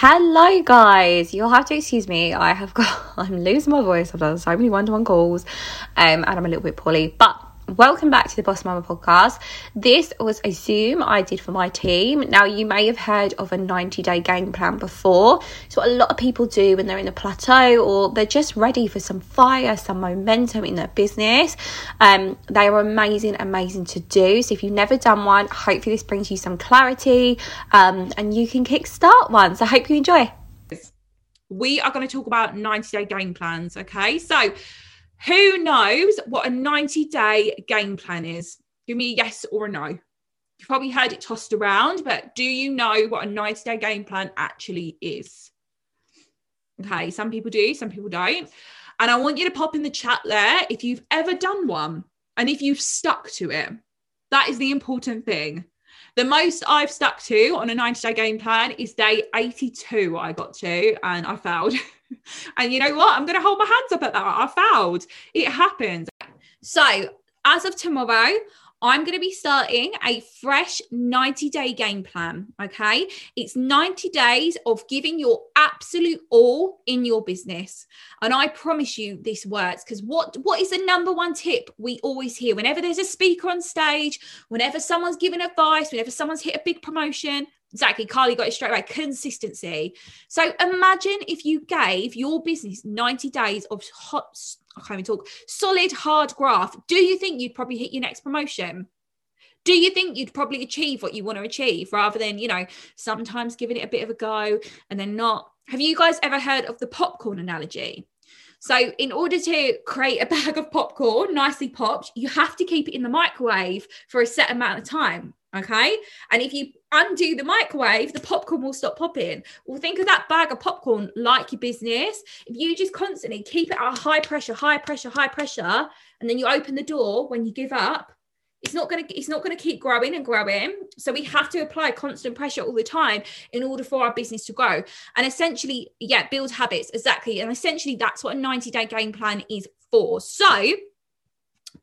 Hello, guys. You'll have to excuse me. I have got, I'm losing my voice. I've done so many one to one calls um, and I'm a little bit poorly, but Welcome back to the Boss Mama podcast. This was a Zoom I did for my team. Now, you may have heard of a 90 day game plan before. It's what a lot of people do when they're in a plateau or they're just ready for some fire, some momentum in their business. Um, they are amazing, amazing to do. So, if you've never done one, hopefully this brings you some clarity um, and you can kickstart one. So, I hope you enjoy. We are going to talk about 90 day game plans. Okay. So, who knows what a 90 day game plan is? Give me a yes or a no. You've probably heard it tossed around, but do you know what a 90 day game plan actually is? Okay, some people do, some people don't. And I want you to pop in the chat there if you've ever done one and if you've stuck to it. That is the important thing. The most I've stuck to on a 90 day game plan is day 82, I got to, and I failed. and you know what? I'm going to hold my hands up at that. I failed. It happened. So, as of tomorrow, I'm going to be starting a fresh 90 day game plan. Okay. It's 90 days of giving your absolute all in your business. And I promise you this works because what, what is the number one tip we always hear whenever there's a speaker on stage, whenever someone's giving advice, whenever someone's hit a big promotion? Exactly. Carly got it straight away. Consistency. So imagine if you gave your business 90 days of hot, I can't even talk, solid, hard graph. Do you think you'd probably hit your next promotion? Do you think you'd probably achieve what you want to achieve rather than, you know, sometimes giving it a bit of a go and then not? Have you guys ever heard of the popcorn analogy? So, in order to create a bag of popcorn nicely popped, you have to keep it in the microwave for a set amount of time. Okay. And if you undo the microwave, the popcorn will stop popping. Well, think of that bag of popcorn like your business. If you just constantly keep it at high pressure, high pressure, high pressure, and then you open the door when you give up, it's not going to it's not going to keep growing and growing so we have to apply constant pressure all the time in order for our business to grow and essentially yeah build habits exactly and essentially that's what a 90 day game plan is for so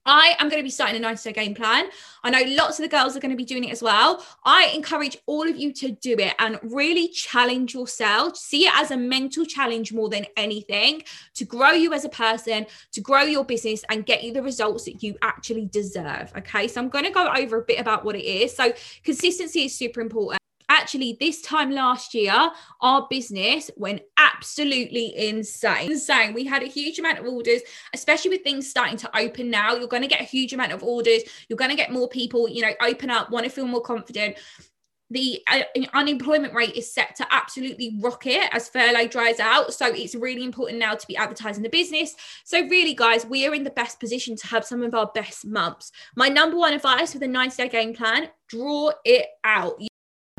I am going to be starting a 90 day game plan. I know lots of the girls are going to be doing it as well. I encourage all of you to do it and really challenge yourself. See it as a mental challenge more than anything to grow you as a person, to grow your business, and get you the results that you actually deserve. Okay. So I'm going to go over a bit about what it is. So, consistency is super important actually this time last year our business went absolutely insane insane we had a huge amount of orders especially with things starting to open now you're going to get a huge amount of orders you're going to get more people you know open up want to feel more confident the uh, unemployment rate is set to absolutely rocket as furlough dries out. So it's really important now to be advertising the business. So, really, guys, we are in the best position to have some of our best months. My number one advice with a 90 day game plan draw it out.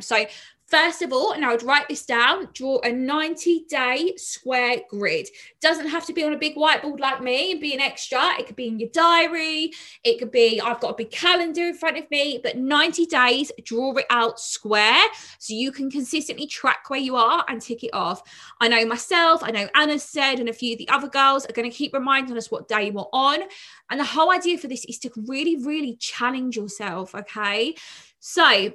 So First of all, and I would write this down, draw a 90 day square grid. Doesn't have to be on a big whiteboard like me and be an extra. It could be in your diary. It could be, I've got a big calendar in front of me, but 90 days, draw it out square so you can consistently track where you are and tick it off. I know myself, I know Anna said, and a few of the other girls are going to keep reminding us what day we're on. And the whole idea for this is to really, really challenge yourself. Okay. So,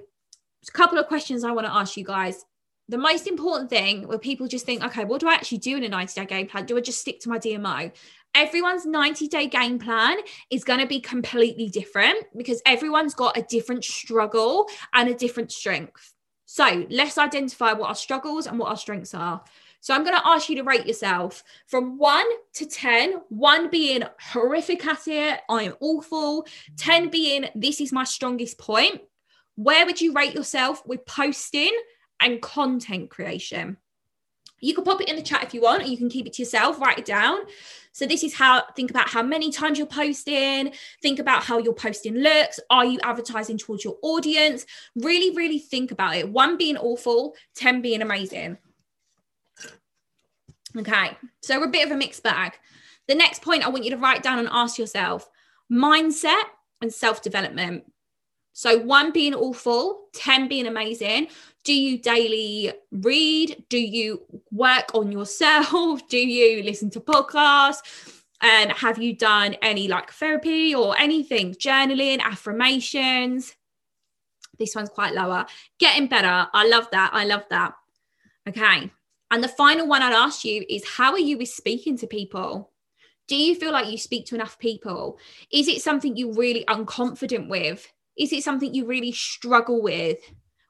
a couple of questions I want to ask you guys. The most important thing where people just think, okay, what do I actually do in a 90 day game plan? Do I just stick to my DMO? Everyone's 90 day game plan is going to be completely different because everyone's got a different struggle and a different strength. So let's identify what our struggles and what our strengths are. So I'm going to ask you to rate yourself from one to 10, one being horrific at it, I am awful, 10 being this is my strongest point. Where would you rate yourself with posting and content creation? You can pop it in the chat if you want, or you can keep it to yourself, write it down. So, this is how think about how many times you're posting, think about how your posting looks. Are you advertising towards your audience? Really, really think about it. One being awful, 10 being amazing. Okay, so we're a bit of a mixed bag. The next point I want you to write down and ask yourself mindset and self development. So, one being awful, 10 being amazing. Do you daily read? Do you work on yourself? Do you listen to podcasts? And have you done any like therapy or anything? Journaling, affirmations. This one's quite lower. Getting better. I love that. I love that. Okay. And the final one I'd ask you is how are you with speaking to people? Do you feel like you speak to enough people? Is it something you're really unconfident with? Is it something you really struggle with?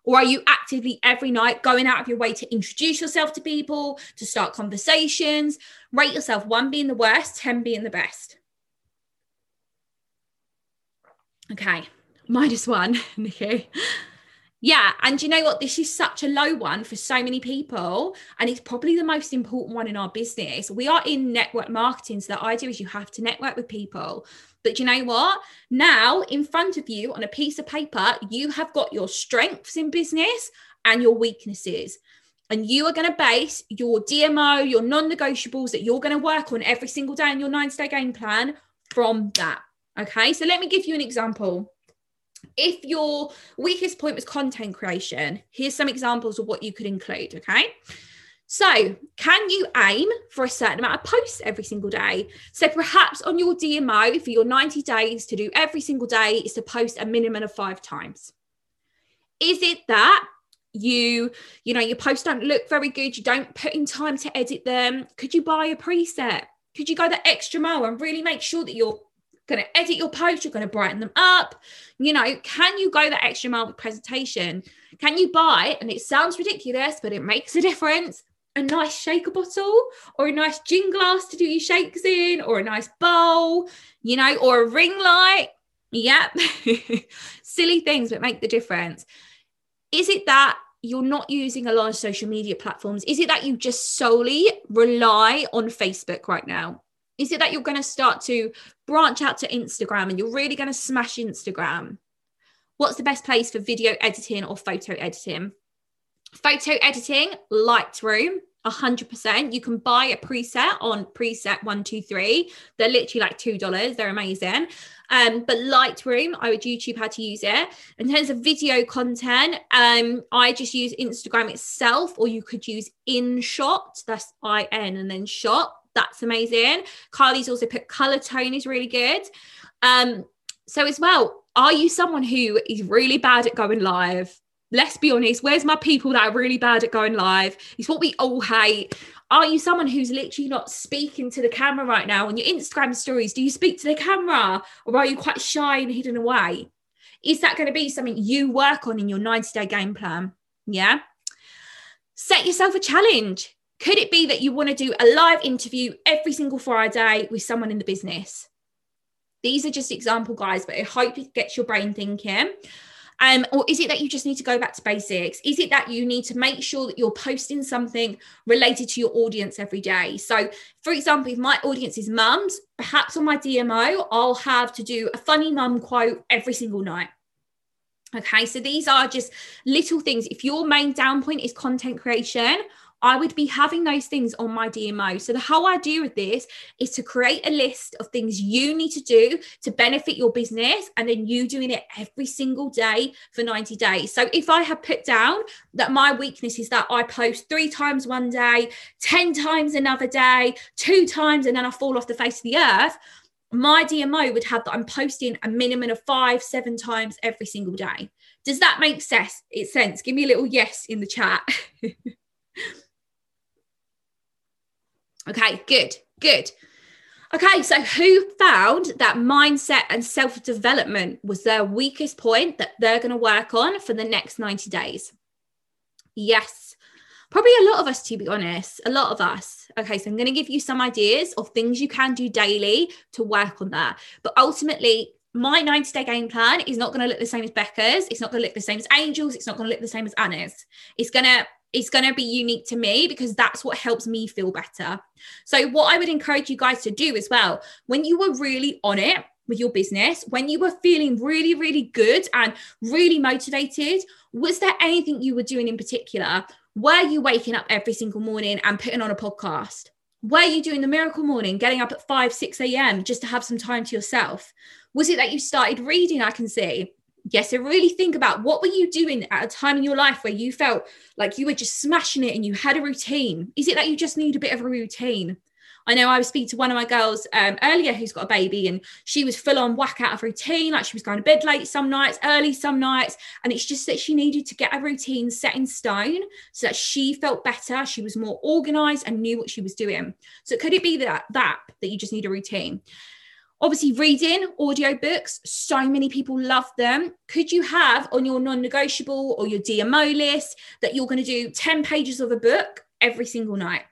Or are you actively every night going out of your way to introduce yourself to people, to start conversations? Rate yourself one being the worst, 10 being the best. Okay, minus one, Nikki. Yeah. And you know what? This is such a low one for so many people. And it's probably the most important one in our business. We are in network marketing. So the idea is you have to network with people. But you know what? Now, in front of you on a piece of paper, you have got your strengths in business and your weaknesses. And you are going to base your DMO, your non negotiables that you're going to work on every single day in your 90 day game plan from that. Okay. So let me give you an example if your weakest point was content creation, here's some examples of what you could include. Okay. So, can you aim for a certain amount of posts every single day? So, perhaps on your DMO for your 90 days to do every single day is to post a minimum of five times. Is it that you, you know, your posts don't look very good, you don't put in time to edit them? Could you buy a preset? Could you go the extra mile and really make sure that you're going to edit your post, you're going to brighten them up. You know, can you go that extra mile with presentation? Can you buy, and it sounds ridiculous, but it makes a difference, a nice shaker bottle or a nice gin glass to do your shakes in, or a nice bowl, you know, or a ring light? Yep. Silly things but make the difference. Is it that you're not using a lot of social media platforms? Is it that you just solely rely on Facebook right now? Is it that you're going to start to branch out to Instagram and you're really going to smash Instagram? What's the best place for video editing or photo editing? Photo editing, Lightroom, 100%. You can buy a preset on preset 123. They're literally like $2. They're amazing. Um, but Lightroom, I would YouTube how to use it. In terms of video content, um, I just use Instagram itself, or you could use InShot. That's I N and then shot that's amazing. Carly's also put color tone is really good. Um, so as well, are you someone who is really bad at going live? Let's be honest, where's my people that are really bad at going live? It's what we all hate. Are you someone who's literally not speaking to the camera right now on your Instagram stories? Do you speak to the camera or are you quite shy and hidden away? Is that going to be something you work on in your 90 day game plan? Yeah. Set yourself a challenge. Could it be that you want to do a live interview every single Friday with someone in the business? These are just example, guys, but I hope it gets your brain thinking. Um, or is it that you just need to go back to basics? Is it that you need to make sure that you're posting something related to your audience every day? So, for example, if my audience is mums, perhaps on my DMO, I'll have to do a funny mum quote every single night. Okay, so these are just little things. If your main down point is content creation, I would be having those things on my DMO. So, the whole idea of this is to create a list of things you need to do to benefit your business, and then you doing it every single day for 90 days. So, if I have put down that my weakness is that I post three times one day, 10 times another day, two times, and then I fall off the face of the earth, my DMO would have that I'm posting a minimum of five, seven times every single day. Does that make sense? It's sense. Give me a little yes in the chat. Okay, good, good. Okay, so who found that mindset and self development was their weakest point that they're going to work on for the next 90 days? Yes, probably a lot of us, to be honest, a lot of us. Okay, so I'm going to give you some ideas of things you can do daily to work on that. But ultimately, my 90 day game plan is not going to look the same as Becca's. It's not going to look the same as Angel's. It's not going to look the same as Anna's. It's going to it's going to be unique to me because that's what helps me feel better. So, what I would encourage you guys to do as well, when you were really on it with your business, when you were feeling really, really good and really motivated, was there anything you were doing in particular? Were you waking up every single morning and putting on a podcast? Were you doing the miracle morning, getting up at 5, 6 a.m. just to have some time to yourself? Was it that you started reading? I can see yeah so really think about what were you doing at a time in your life where you felt like you were just smashing it and you had a routine is it that you just need a bit of a routine I know I was speaking to one of my girls um, earlier who's got a baby and she was full on whack out of routine. Like she was going to bed late some nights, early some nights. And it's just that she needed to get a routine set in stone so that she felt better. She was more organized and knew what she was doing. So could it be that that, that you just need a routine? Obviously, reading audiobooks, so many people love them. Could you have on your non negotiable or your DMO list that you're going to do 10 pages of a book every single night?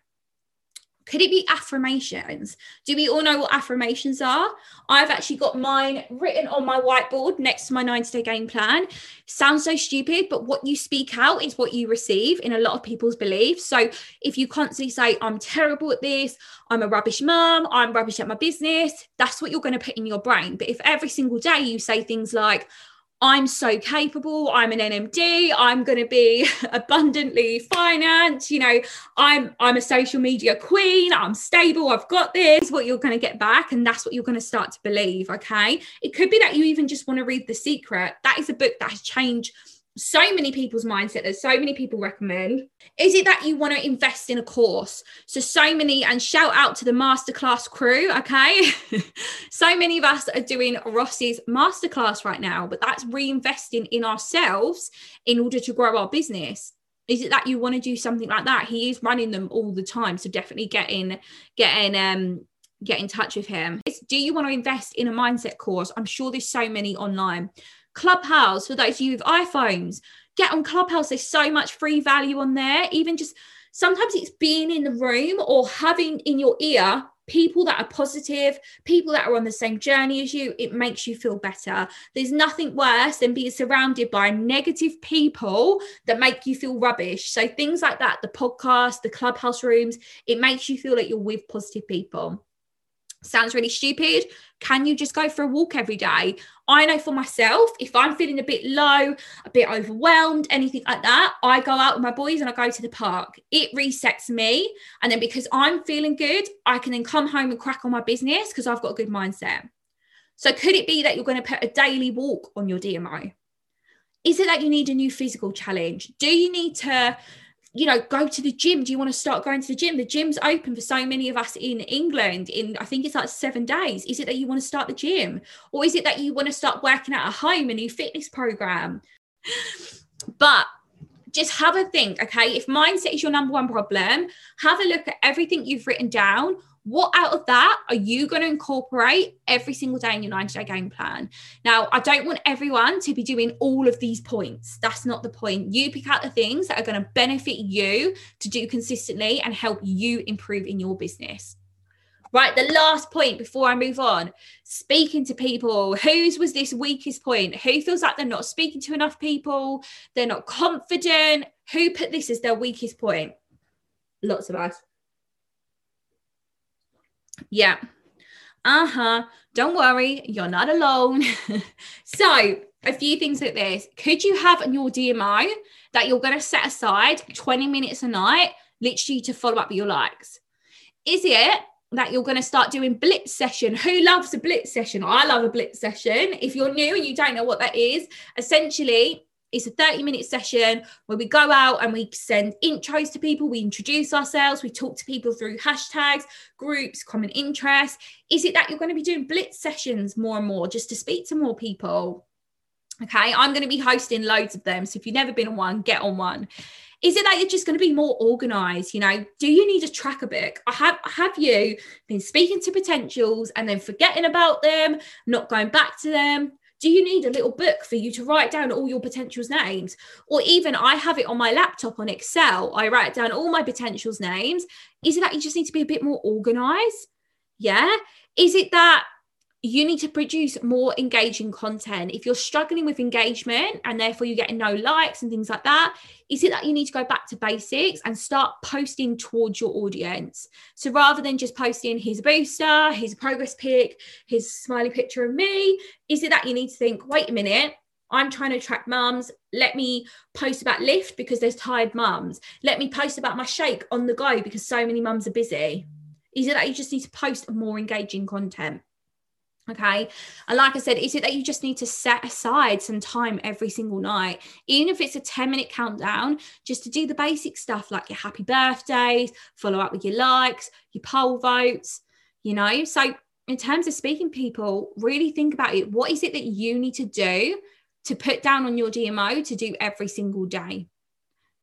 Could it be affirmations? Do we all know what affirmations are? I've actually got mine written on my whiteboard next to my 90 day game plan. Sounds so stupid, but what you speak out is what you receive in a lot of people's beliefs. So if you constantly say, I'm terrible at this, I'm a rubbish mum, I'm rubbish at my business, that's what you're going to put in your brain. But if every single day you say things like, I'm so capable. I'm an NMD. I'm going to be abundantly financed. You know, I'm I'm a social media queen. I'm stable. I've got this. What you're going to get back, and that's what you're going to start to believe. Okay, it could be that you even just want to read The Secret. That is a book that has changed so many people's mindset there's so many people recommend. Is it that you want to invest in a course? So so many and shout out to the masterclass crew okay? So many of us are doing ross's masterclass right now but that's reinvesting in ourselves in order to grow our business. Is it that you want to do something like that? He is running them all the time so definitely get in get in um get in touch with him. It's, do you want to invest in a mindset course? I'm sure there's so many online Clubhouse, for those of you with iPhones, get on Clubhouse. There's so much free value on there. Even just sometimes it's being in the room or having in your ear people that are positive, people that are on the same journey as you, it makes you feel better. There's nothing worse than being surrounded by negative people that make you feel rubbish. So, things like that, the podcast, the clubhouse rooms, it makes you feel like you're with positive people. Sounds really stupid. Can you just go for a walk every day? I know for myself, if I'm feeling a bit low, a bit overwhelmed, anything like that, I go out with my boys and I go to the park. It resets me. And then because I'm feeling good, I can then come home and crack on my business because I've got a good mindset. So, could it be that you're going to put a daily walk on your DMO? Is it that you need a new physical challenge? Do you need to you know, go to the gym. Do you want to start going to the gym? The gym's open for so many of us in England in I think it's like seven days. Is it that you want to start the gym? Or is it that you want to start working out at home, a new fitness program? But just have a think, okay? If mindset is your number one problem, have a look at everything you've written down what out of that are you going to incorporate every single day in your 90 day game plan? Now, I don't want everyone to be doing all of these points. That's not the point. You pick out the things that are going to benefit you to do consistently and help you improve in your business. Right, the last point before I move on speaking to people. Whose was this weakest point? Who feels like they're not speaking to enough people? They're not confident? Who put this as their weakest point? Lots of us. Yeah. Uh huh. Don't worry, you're not alone. so, a few things like this. Could you have on your DMO that you're going to set aside 20 minutes a night, literally to follow up with your likes? Is it that you're going to start doing blitz session. Who loves a blitz session? I love a blitz session. If you're new and you don't know what that is, essentially it's a 30 minute session where we go out and we send intros to people, we introduce ourselves, we talk to people through hashtags, groups, common interests. Is it that you're going to be doing blitz sessions more and more just to speak to more people? Okay, I'm going to be hosting loads of them. So if you've never been on one, get on one. Is it that you're just going to be more organized? You know, do you need a tracker book? I have have you been speaking to potentials and then forgetting about them, not going back to them? Do you need a little book for you to write down all your potentials names? Or even i have it on my laptop on excel i write down all my potentials names. Is it that you just need to be a bit more organized? Yeah. Is it that you need to produce more engaging content. If you're struggling with engagement and therefore you're getting no likes and things like that, is it that you need to go back to basics and start posting towards your audience? So rather than just posting here's a booster, here's a progress pic, his smiley picture of me, is it that you need to think, wait a minute, I'm trying to attract mums. Let me post about lift because there's tired mums. Let me post about my shake on the go because so many mums are busy. Is it that you just need to post more engaging content? Okay. And like I said, is it that you just need to set aside some time every single night, even if it's a 10 minute countdown, just to do the basic stuff like your happy birthdays, follow up with your likes, your poll votes, you know? So, in terms of speaking people, really think about it. What is it that you need to do to put down on your DMO to do every single day?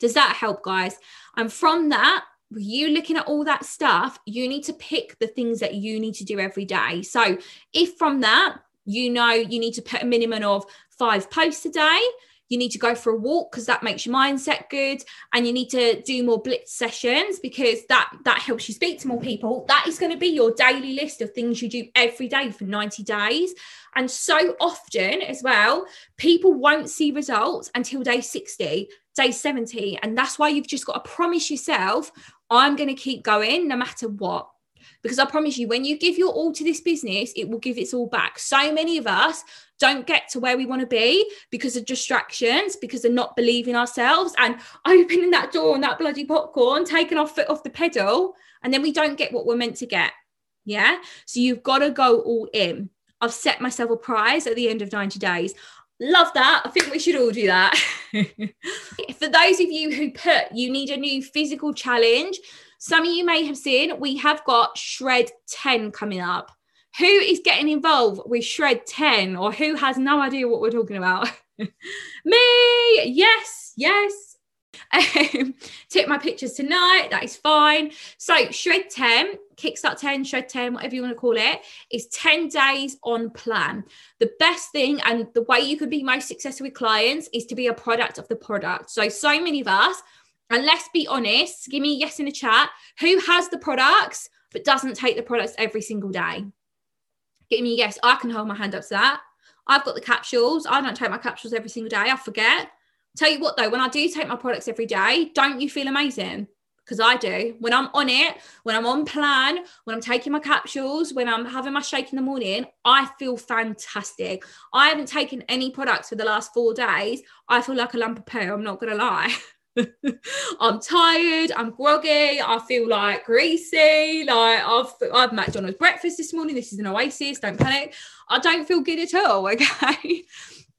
Does that help, guys? And from that, you looking at all that stuff, you need to pick the things that you need to do every day. So, if from that, you know you need to put a minimum of five posts a day, you need to go for a walk because that makes your mindset good and you need to do more blitz sessions because that that helps you speak to more people that is going to be your daily list of things you do every day for 90 days and so often as well people won't see results until day 60 day 70 and that's why you've just got to promise yourself I'm going to keep going no matter what. Because I promise you, when you give your all to this business, it will give its all back. So many of us don't get to where we want to be because of distractions, because of not believing ourselves and opening that door and that bloody popcorn, taking our foot off the pedal, and then we don't get what we're meant to get. Yeah. So you've got to go all in. I've set myself a prize at the end of 90 days. Love that. I think we should all do that. For those of you who put you need a new physical challenge, some of you may have seen we have got Shred 10 coming up. Who is getting involved with Shred 10 or who has no idea what we're talking about? Me, yes, yes. Um, take my pictures tonight. That is fine. So, Shred 10, Kickstart 10, Shred 10, whatever you want to call it, is 10 days on plan. The best thing and the way you can be most successful with clients is to be a product of the product. So, so many of us, and let's be honest, give me a yes in the chat, who has the products but doesn't take the products every single day? Give me a yes. I can hold my hand up to that. I've got the capsules. I don't take my capsules every single day. I forget. Tell you what though, when I do take my products every day, don't you feel amazing? Because I do. When I'm on it, when I'm on plan, when I'm taking my capsules, when I'm having my shake in the morning, I feel fantastic. I haven't taken any products for the last four days. I feel like a lump of poo. I'm not going to lie. I'm tired. I'm groggy. I feel like greasy. Like I've I've McDonald's breakfast this morning. This is an oasis. Don't panic. I don't feel good at all. Okay.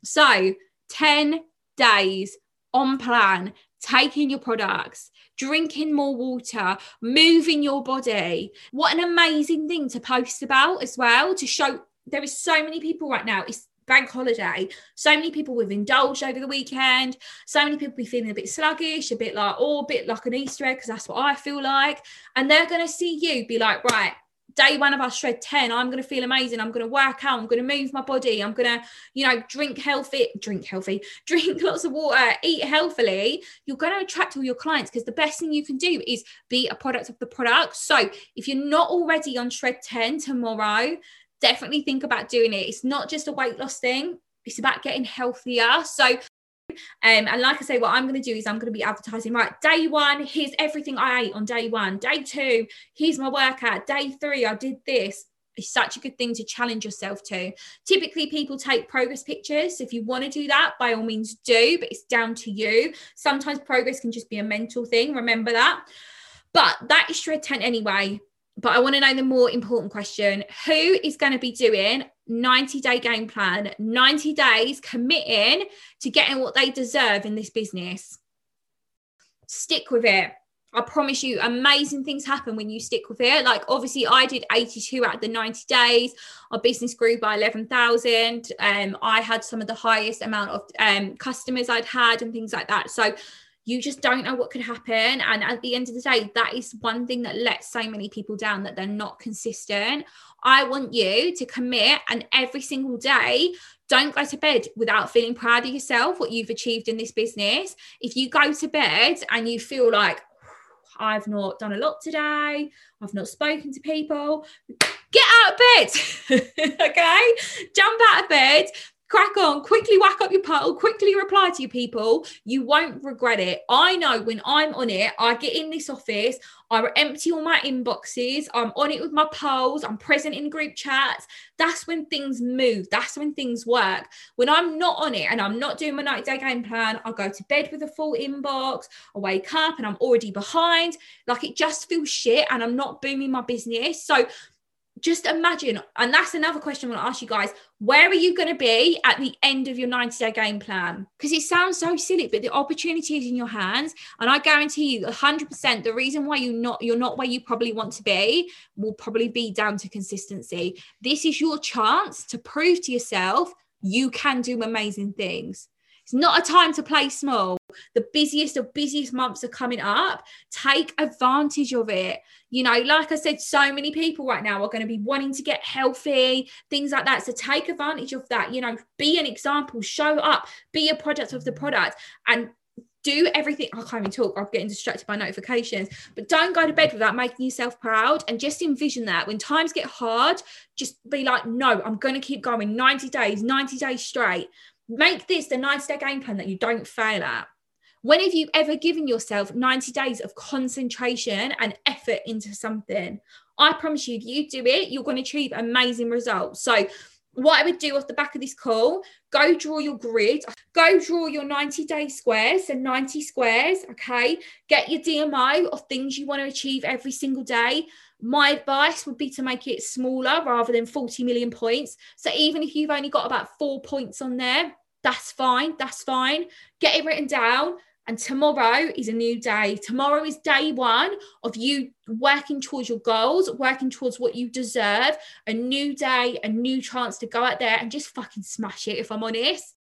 So 10 days on plan, taking your products, drinking more water, moving your body. What an amazing thing to post about as well to show there is so many people right now. It's bank holiday. So many people have indulged over the weekend. So many people be feeling a bit sluggish, a bit like, oh, a bit like an Easter egg, because that's what I feel like. And they're going to see you be like, right, day one of our shred 10 i'm going to feel amazing i'm going to work out i'm going to move my body i'm going to you know drink healthy drink healthy drink lots of water eat healthily you're going to attract all your clients because the best thing you can do is be a product of the product so if you're not already on shred 10 tomorrow definitely think about doing it it's not just a weight loss thing it's about getting healthier so um, and like I say, what I'm going to do is I'm going to be advertising, right, day one, here's everything I ate on day one. Day two, here's my workout. Day three, I did this. It's such a good thing to challenge yourself to. Typically, people take progress pictures. So if you want to do that, by all means do, but it's down to you. Sometimes progress can just be a mental thing. Remember that. But that is shred 10 anyway but I want to know the more important question who is going to be doing 90 day game plan, 90 days committing to getting what they deserve in this business? Stick with it. I promise you, amazing things happen when you stick with it. Like, obviously, I did 82 out of the 90 days. Our business grew by 11,000. Um, I had some of the highest amount of um, customers I'd had and things like that. So, you just don't know what could happen. And at the end of the day, that is one thing that lets so many people down that they're not consistent. I want you to commit and every single day, don't go to bed without feeling proud of yourself, what you've achieved in this business. If you go to bed and you feel like, I've not done a lot today, I've not spoken to people, get out of bed. okay? Jump out of bed, crack on, quickly whack up your puddle, quickly reply to your people. You won't regret it. I know when I'm on it, I get in this office, I empty all my inboxes, I'm on it with my polls, I'm present in group chats. That's when things move, that's when things work. When I'm not on it and I'm not doing my 90 day game plan, I go to bed with a full inbox, I wake up and I'm already behind. Like it just feels shit and I'm not booming my business. So just imagine, and that's another question I want to ask you guys. Where are you going to be at the end of your 90 day game plan? Because it sounds so silly, but the opportunity is in your hands. And I guarantee you 100% the reason why you're not, you're not where you probably want to be will probably be down to consistency. This is your chance to prove to yourself you can do amazing things. It's not a time to play small. The busiest of busiest months are coming up. Take advantage of it. You know, like I said, so many people right now are going to be wanting to get healthy, things like that. So take advantage of that. You know, be an example, show up, be a product of the product, and do everything. I can't even talk. I'm getting distracted by notifications. But don't go to bed without making yourself proud. And just envision that when times get hard, just be like, no, I'm going to keep going 90 days, 90 days straight. Make this the 90 day game plan that you don't fail at. When have you ever given yourself 90 days of concentration and effort into something? I promise you, if you do it, you're going to achieve amazing results. So, what I would do off the back of this call, go draw your grid, go draw your 90 day squares, so 90 squares, okay? Get your DMO of things you want to achieve every single day. My advice would be to make it smaller rather than 40 million points. So even if you've only got about four points on there, that's fine. That's fine. Get it written down. And tomorrow is a new day. Tomorrow is day one of you working towards your goals, working towards what you deserve. A new day, a new chance to go out there and just fucking smash it, if I'm honest.